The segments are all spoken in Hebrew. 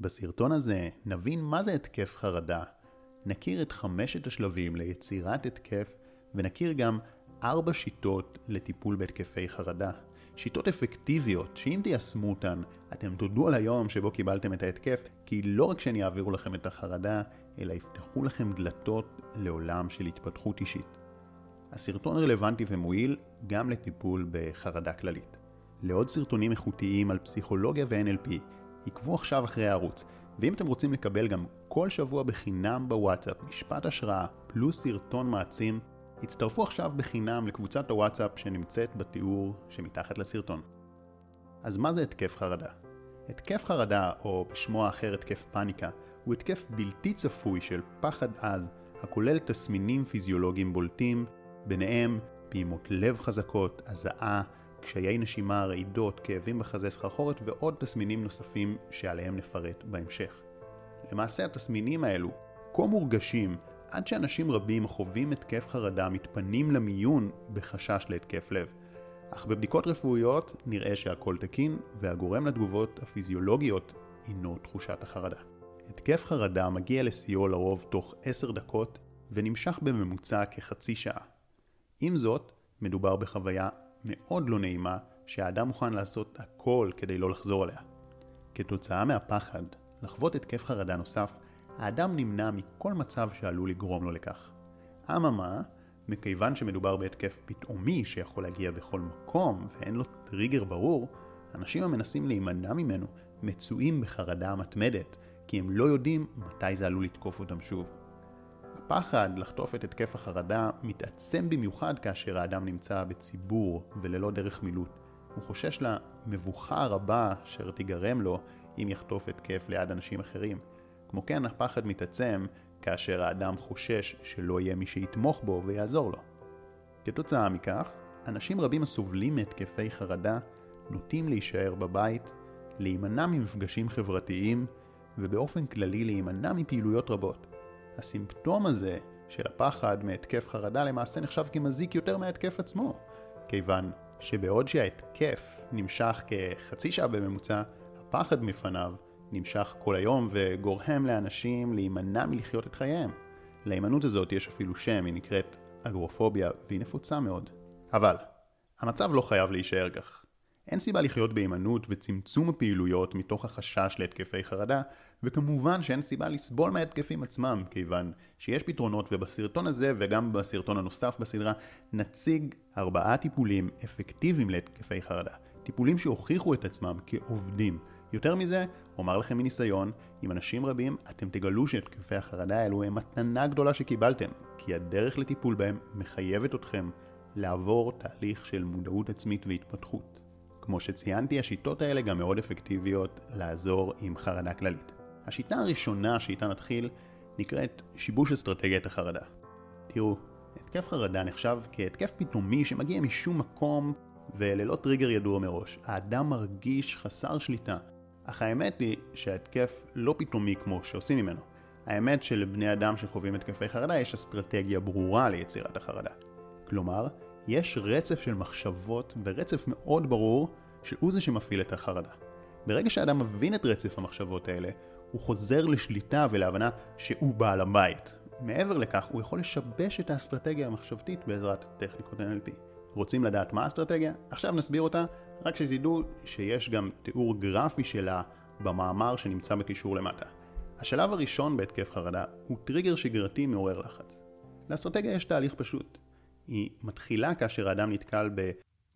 בסרטון הזה נבין מה זה התקף חרדה, נכיר את חמשת השלבים ליצירת התקף ונכיר גם ארבע שיטות לטיפול בהתקפי חרדה. שיטות אפקטיביות שאם תיישמו אותן, אתם תודו על היום שבו קיבלתם את ההתקף, כי לא רק שהן יעבירו לכם את החרדה, אלא יפתחו לכם דלתות לעולם של התפתחות אישית. הסרטון רלוונטי ומועיל גם לטיפול בחרדה כללית. לעוד סרטונים איכותיים על פסיכולוגיה ו-NLP, עקבו עכשיו אחרי הערוץ, ואם אתם רוצים לקבל גם כל שבוע בחינם בוואטסאפ משפט השראה פלוס סרטון מעצים, הצטרפו עכשיו בחינם לקבוצת הוואטסאפ שנמצאת בתיאור שמתחת לסרטון. אז מה זה התקף חרדה? התקף חרדה, או בשמו האחר התקף פאניקה, הוא התקף בלתי צפוי של פחד עז, הכולל תסמינים פיזיולוגיים בולטים, ביניהם פעימות לב חזקות, הזעה, קשיי נשימה, רעידות, כאבים בחזה סחרחורת ועוד תסמינים נוספים שעליהם נפרט בהמשך. למעשה התסמינים האלו כה מורגשים עד שאנשים רבים חווים התקף חרדה מתפנים למיון בחשש להתקף לב. אך בבדיקות רפואיות נראה שהכל תקין והגורם לתגובות הפיזיולוגיות הינו תחושת החרדה. התקף חרדה מגיע לשיאו לרוב תוך 10 דקות ונמשך בממוצע כחצי שעה. עם זאת, מדובר בחוויה מאוד לא נעימה שהאדם מוכן לעשות הכל כדי לא לחזור עליה. כתוצאה מהפחד לחוות התקף חרדה נוסף, האדם נמנע מכל מצב שעלול לגרום לו לכך. אממה, מכיוון שמדובר בהתקף פתאומי שיכול להגיע בכל מקום ואין לו טריגר ברור, אנשים המנסים להימנע ממנו מצויים בחרדה מתמדת, כי הם לא יודעים מתי זה עלול לתקוף אותם שוב. הפחד לחטוף את התקף החרדה מתעצם במיוחד כאשר האדם נמצא בציבור וללא דרך מילוט. הוא חושש למבוכה הרבה אשר תיגרם לו אם יחטוף התקף ליד אנשים אחרים. כמו כן, הפחד מתעצם כאשר האדם חושש שלא יהיה מי שיתמוך בו ויעזור לו. כתוצאה מכך, אנשים רבים הסובלים מהתקפי חרדה נוטים להישאר בבית, להימנע ממפגשים חברתיים ובאופן כללי להימנע מפעילויות רבות. הסימפטום הזה של הפחד מהתקף חרדה למעשה נחשב כמזיק יותר מההתקף עצמו, כיוון שבעוד שההתקף נמשך כחצי שעה בממוצע, הפחד מפניו נמשך כל היום וגורם לאנשים להימנע מלחיות את חייהם. להימנעות הזאת יש אפילו שם, היא נקראת אגרופוביה והיא נפוצה מאוד. אבל, המצב לא חייב להישאר כך. אין סיבה לחיות בהימנעות וצמצום הפעילויות מתוך החשש להתקפי חרדה, וכמובן שאין סיבה לסבול מההתקפים עצמם, כיוון שיש פתרונות ובסרטון הזה וגם בסרטון הנוסף בסדרה נציג ארבעה טיפולים אפקטיביים להתקפי חרדה. טיפולים שהוכיחו את עצמם כעובדים. יותר מזה, אומר לכם מניסיון, עם אנשים רבים אתם תגלו שהתקפי החרדה האלו הם מתנה גדולה שקיבלתם, כי הדרך לטיפול בהם מחייבת אתכם לעבור תהליך של מודעות עצמית והתפתחות. כמו שציינתי, השיטות האלה גם מאוד אפקטיביות לעזור עם חרדה כללית. השיטה הראשונה שאיתה נתחיל נקראת שיבוש אסטרטגיית החרדה. תראו, התקף חרדה נחשב כהתקף פתאומי שמגיע משום מקום וללא טריגר ידוע מראש. האדם מרגיש חסר שליטה. אך האמת היא שההתקף לא פתאומי כמו שעושים ממנו. האמת שלבני אדם שחווים התקפי חרדה יש אסטרטגיה ברורה ליצירת החרדה. כלומר, יש רצף של מחשבות ורצף מאוד ברור שהוא זה שמפעיל את החרדה. ברגע שאדם מבין את רצף המחשבות האלה, הוא חוזר לשליטה ולהבנה שהוא בעל הבית. מעבר לכך, הוא יכול לשבש את האסטרטגיה המחשבתית בעזרת טכניקות NLP. רוצים לדעת מה האסטרטגיה? עכשיו נסביר אותה, רק שתדעו שיש גם תיאור גרפי שלה במאמר שנמצא בקישור למטה. השלב הראשון בהתקף חרדה הוא טריגר שגרתי מעורר לחץ. לאסטרטגיה יש תהליך פשוט. היא מתחילה כאשר האדם נתקל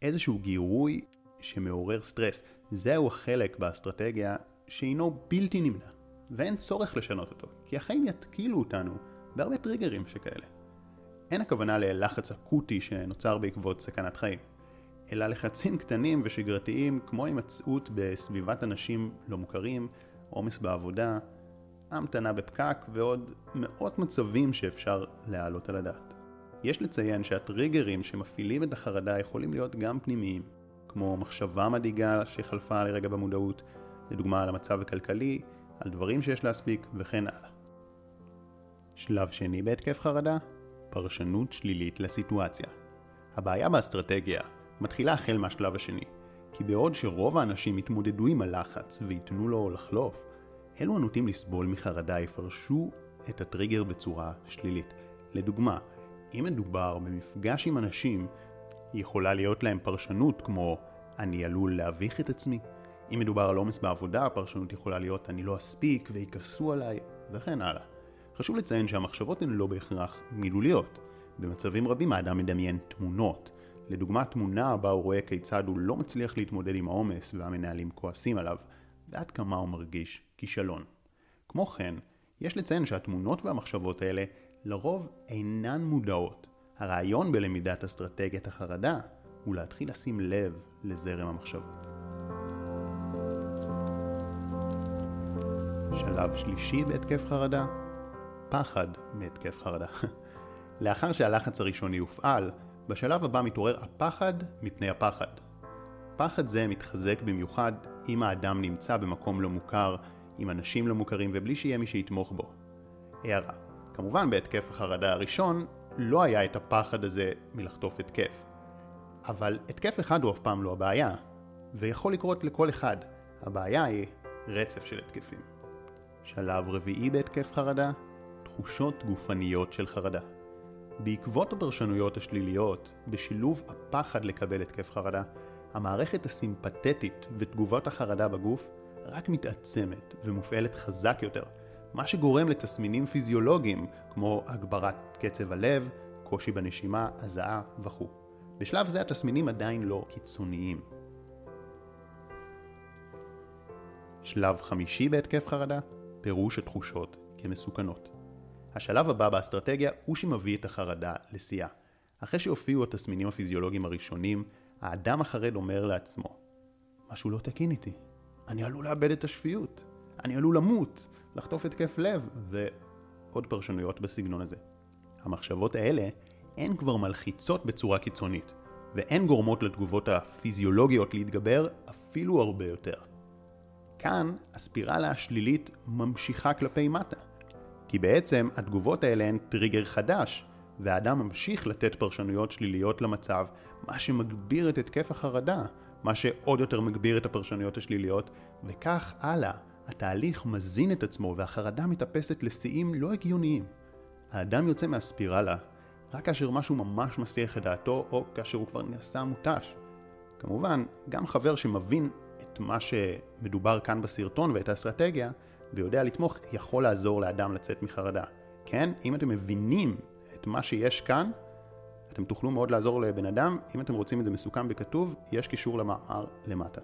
באיזשהו גירוי שמעורר סטרס. זהו החלק באסטרטגיה שהינו בלתי נמנע, ואין צורך לשנות אותו, כי החיים יתקילו אותנו בהרבה טריגרים שכאלה. אין הכוונה ללחץ אקוטי שנוצר בעקבות סכנת חיים, אלא לחצים קטנים ושגרתיים כמו הימצאות בסביבת אנשים לא מוכרים, עומס בעבודה, המתנה בפקק ועוד מאות מצבים שאפשר להעלות על הדעת. יש לציין שהטריגרים שמפעילים את החרדה יכולים להיות גם פנימיים, כמו מחשבה מדאיגה שחלפה לרגע במודעות, לדוגמה על המצב הכלכלי, על דברים שיש להספיק וכן הלאה. שלב שני בהתקף חרדה, פרשנות שלילית לסיטואציה. הבעיה באסטרטגיה מתחילה החל מהשלב השני, כי בעוד שרוב האנשים יתמודדו עם הלחץ וייתנו לו לחלוף, אלו הנוטים לסבול מחרדה יפרשו את הטריגר בצורה שלילית. לדוגמה, אם מדובר במפגש עם אנשים, יכולה להיות להם פרשנות כמו אני עלול להביך את עצמי. אם מדובר על עומס בעבודה, הפרשנות יכולה להיות אני לא אספיק ויכעסו עליי, וכן הלאה. חשוב לציין שהמחשבות הן לא בהכרח מילוליות. במצבים רבים האדם מדמיין תמונות. לדוגמה תמונה בה הוא רואה כיצד הוא לא מצליח להתמודד עם העומס והמנהלים כועסים עליו, ועד כמה הוא מרגיש כישלון. כמו כן, יש לציין שהתמונות והמחשבות האלה לרוב אינן מודעות. הרעיון בלמידת אסטרטגיית החרדה הוא להתחיל לשים לב לזרם המחשבות. שלב שלישי בהתקף חרדה, פחד מהתקף חרדה. לאחר שהלחץ הראשוני הופעל, בשלב הבא מתעורר הפחד מפני הפחד. פחד זה מתחזק במיוחד אם האדם נמצא במקום לא מוכר, עם אנשים לא מוכרים ובלי שיהיה מי שיתמוך בו. הערה כמובן בהתקף החרדה הראשון לא היה את הפחד הזה מלחטוף התקף. אבל התקף אחד הוא אף פעם לא הבעיה, ויכול לקרות לכל אחד. הבעיה היא רצף של התקפים. שלב רביעי בהתקף חרדה, תחושות גופניות של חרדה. בעקבות הפרשנויות השליליות, בשילוב הפחד לקבל התקף חרדה, המערכת הסימפתטית ותגובות החרדה בגוף רק מתעצמת ומופעלת חזק יותר, מה שגורם לתסמינים פיזיולוגיים כמו הגברת קצב הלב, קושי בנשימה, הזעה וכו'. בשלב זה התסמינים עדיין לא קיצוניים. שלב חמישי בהתקף חרדה, פירוש התחושות כמסוכנות. השלב הבא באסטרטגיה הוא שמביא את החרדה לשיאה. אחרי שהופיעו התסמינים הפיזיולוגיים הראשונים, האדם החרד אומר לעצמו, משהו לא תקין איתי, אני עלול לאבד את השפיות, אני עלול למות, לחטוף התקף לב, ועוד פרשנויות בסגנון הזה. המחשבות האלה הן כבר מלחיצות בצורה קיצונית, והן גורמות לתגובות הפיזיולוגיות להתגבר אפילו הרבה יותר. כאן הספירלה השלילית ממשיכה כלפי מטה, כי בעצם התגובות האלה הן טריגר חדש, והאדם ממשיך לתת פרשנויות שליליות למצב, מה שמגביר את התקף החרדה, מה שעוד יותר מגביר את הפרשנויות השליליות, וכך הלאה. התהליך מזין את עצמו והחרדה מטפסת לשיאים לא הגיוניים. האדם יוצא מהספירלה רק כאשר משהו ממש מסיח את דעתו או כאשר הוא כבר נעשה מותש. כמובן, גם חבר שמבין את מה שמדובר כאן בסרטון ואת האסטרטגיה ויודע לתמוך יכול לעזור לאדם לצאת מחרדה. כן, אם אתם מבינים את מה שיש כאן, אתם תוכלו מאוד לעזור לבן אדם. אם אתם רוצים את זה מסוכם בכתוב, יש קישור למאמר למטה.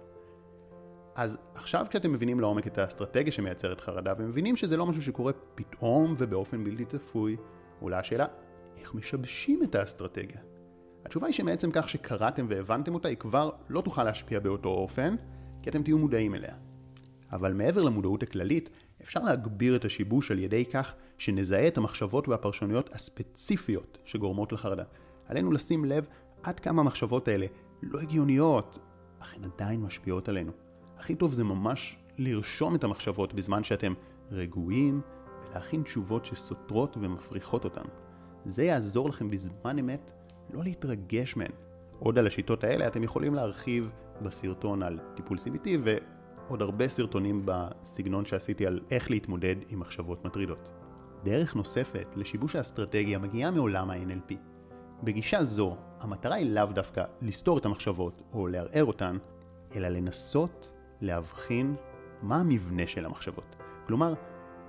אז עכשיו כשאתם מבינים לעומק את האסטרטגיה שמייצרת חרדה ומבינים שזה לא משהו שקורה פתאום ובאופן בלתי צפוי, עולה השאלה, איך משבשים את האסטרטגיה? התשובה היא שמעצם כך שקראתם והבנתם אותה היא כבר לא תוכל להשפיע באותו אופן, כי אתם תהיו מודעים אליה. אבל מעבר למודעות הכללית, אפשר להגביר את השיבוש על ידי כך שנזהה את המחשבות והפרשנויות הספציפיות שגורמות לחרדה. עלינו לשים לב עד כמה המחשבות האלה לא הגיוניות, אך הן עדיין משפיעות עלינו. הכי טוב זה ממש לרשום את המחשבות בזמן שאתם רגועים ולהכין תשובות שסותרות ומפריחות אותן. זה יעזור לכם בזמן אמת לא להתרגש מהן. עוד על השיטות האלה אתם יכולים להרחיב בסרטון על טיפול CBT ועוד הרבה סרטונים בסגנון שעשיתי על איך להתמודד עם מחשבות מטרידות. דרך נוספת לשיבוש האסטרטגיה מגיעה מעולם ה-NLP. בגישה זו, המטרה היא לאו דווקא לסתור את המחשבות או לערער אותן, אלא לנסות להבחין מה המבנה של המחשבות. כלומר,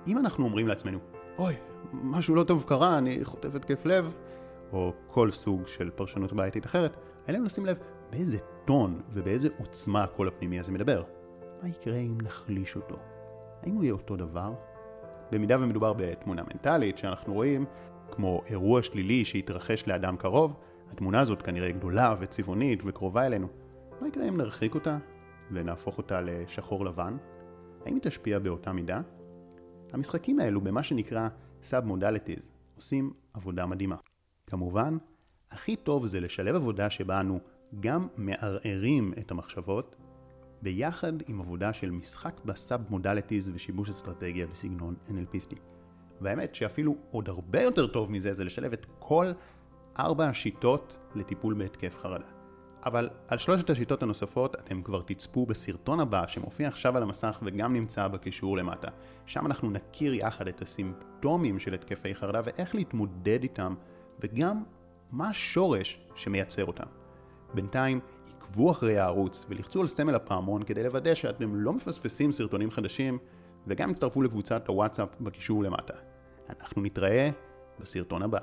אם אנחנו אומרים לעצמנו, אוי, משהו לא טוב קרה, אני חוטף התקף לב, או כל סוג של פרשנות בעייתית אחרת, עלינו לשים לב באיזה טון ובאיזה עוצמה הקול הפנימי הזה מדבר. מה יקרה אם נחליש אותו? האם הוא יהיה אותו דבר? במידה ומדובר בתמונה מנטלית שאנחנו רואים, כמו אירוע שלילי שהתרחש לאדם קרוב, התמונה הזאת כנראה גדולה וצבעונית וקרובה אלינו. מה יקרה אם נרחיק אותה ונהפוך אותה לשחור לבן? האם היא תשפיע באותה מידה? המשחקים האלו במה שנקרא Sub-Modalities עושים עבודה מדהימה. כמובן, הכי טוב זה לשלב עבודה שבה אנו גם מערערים את המחשבות, ביחד עם עבודה של משחק ב Sub-Modalities ושיבוש אסטרטגיה בסגנון NLPיסטי. והאמת שאפילו עוד הרבה יותר טוב מזה זה לשלב את כל ארבע השיטות לטיפול בהתקף חרדה. אבל על שלושת השיטות הנוספות אתם כבר תצפו בסרטון הבא שמופיע עכשיו על המסך וגם נמצא בקישור למטה. שם אנחנו נכיר יחד את הסימפטומים של התקפי חרדה ואיך להתמודד איתם וגם מה השורש שמייצר אותם. בינתיים עקבו אחרי הערוץ ולחצו על סמל הפעמון כדי לוודא שאתם לא מפספסים סרטונים חדשים וגם הצטרפו לקבוצת הוואטסאפ בקישור למטה. אנחנו נתראה בסרטון הבא.